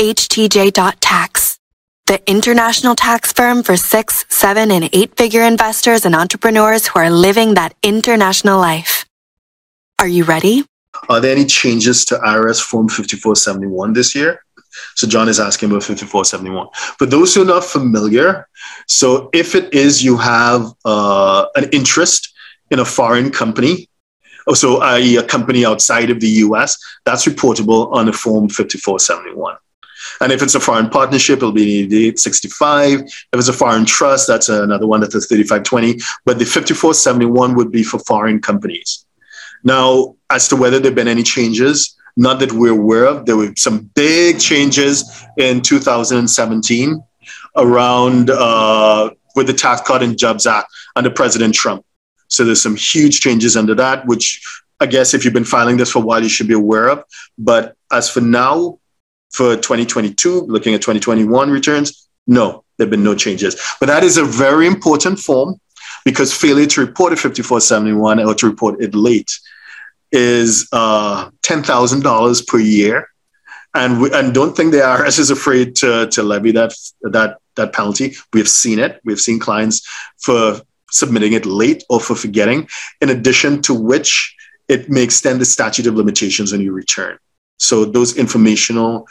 HTJ.tax, the international tax firm for six, seven, and eight figure investors and entrepreneurs who are living that international life. Are you ready? Are there any changes to IRS Form 5471 this year? So John is asking about 5471. For those who are not familiar, so if it is you have uh, an interest in a foreign company, oh, so i.e. a company outside of the US, that's reportable on the Form 5471. And if it's a foreign partnership, it'll be 865. If it's a foreign trust, that's another one that's a 3520. But the 5471 would be for foreign companies. Now, as to whether there have been any changes, not that we're aware of, there were some big changes in 2017 around uh, with the Tax Cut and Jobs Act under President Trump. So there's some huge changes under that, which I guess if you've been filing this for a while, you should be aware of. But as for now, for 2022, looking at 2021 returns, no, there have been no changes. But that is a very important form because failure to report a 5471 or to report it late is uh, $10,000 per year. And, we, and don't think the IRS is afraid to, to levy that, that, that penalty. We've seen it. We've seen clients for submitting it late or for forgetting, in addition to which it may extend the statute of limitations on your return. So those informational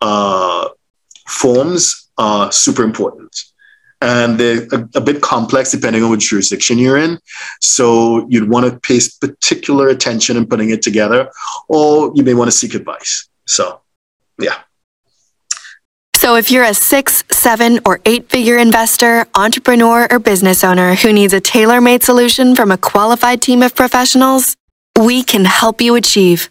uh, forms are super important and they're a, a, bit complex depending on which jurisdiction you're in. So you'd want to pay particular attention in putting it together, or you may want to seek advice. So, yeah. So if you're a six, seven, or eight figure investor, entrepreneur, or business owner who needs a tailor made solution from a qualified team of professionals, we can help you achieve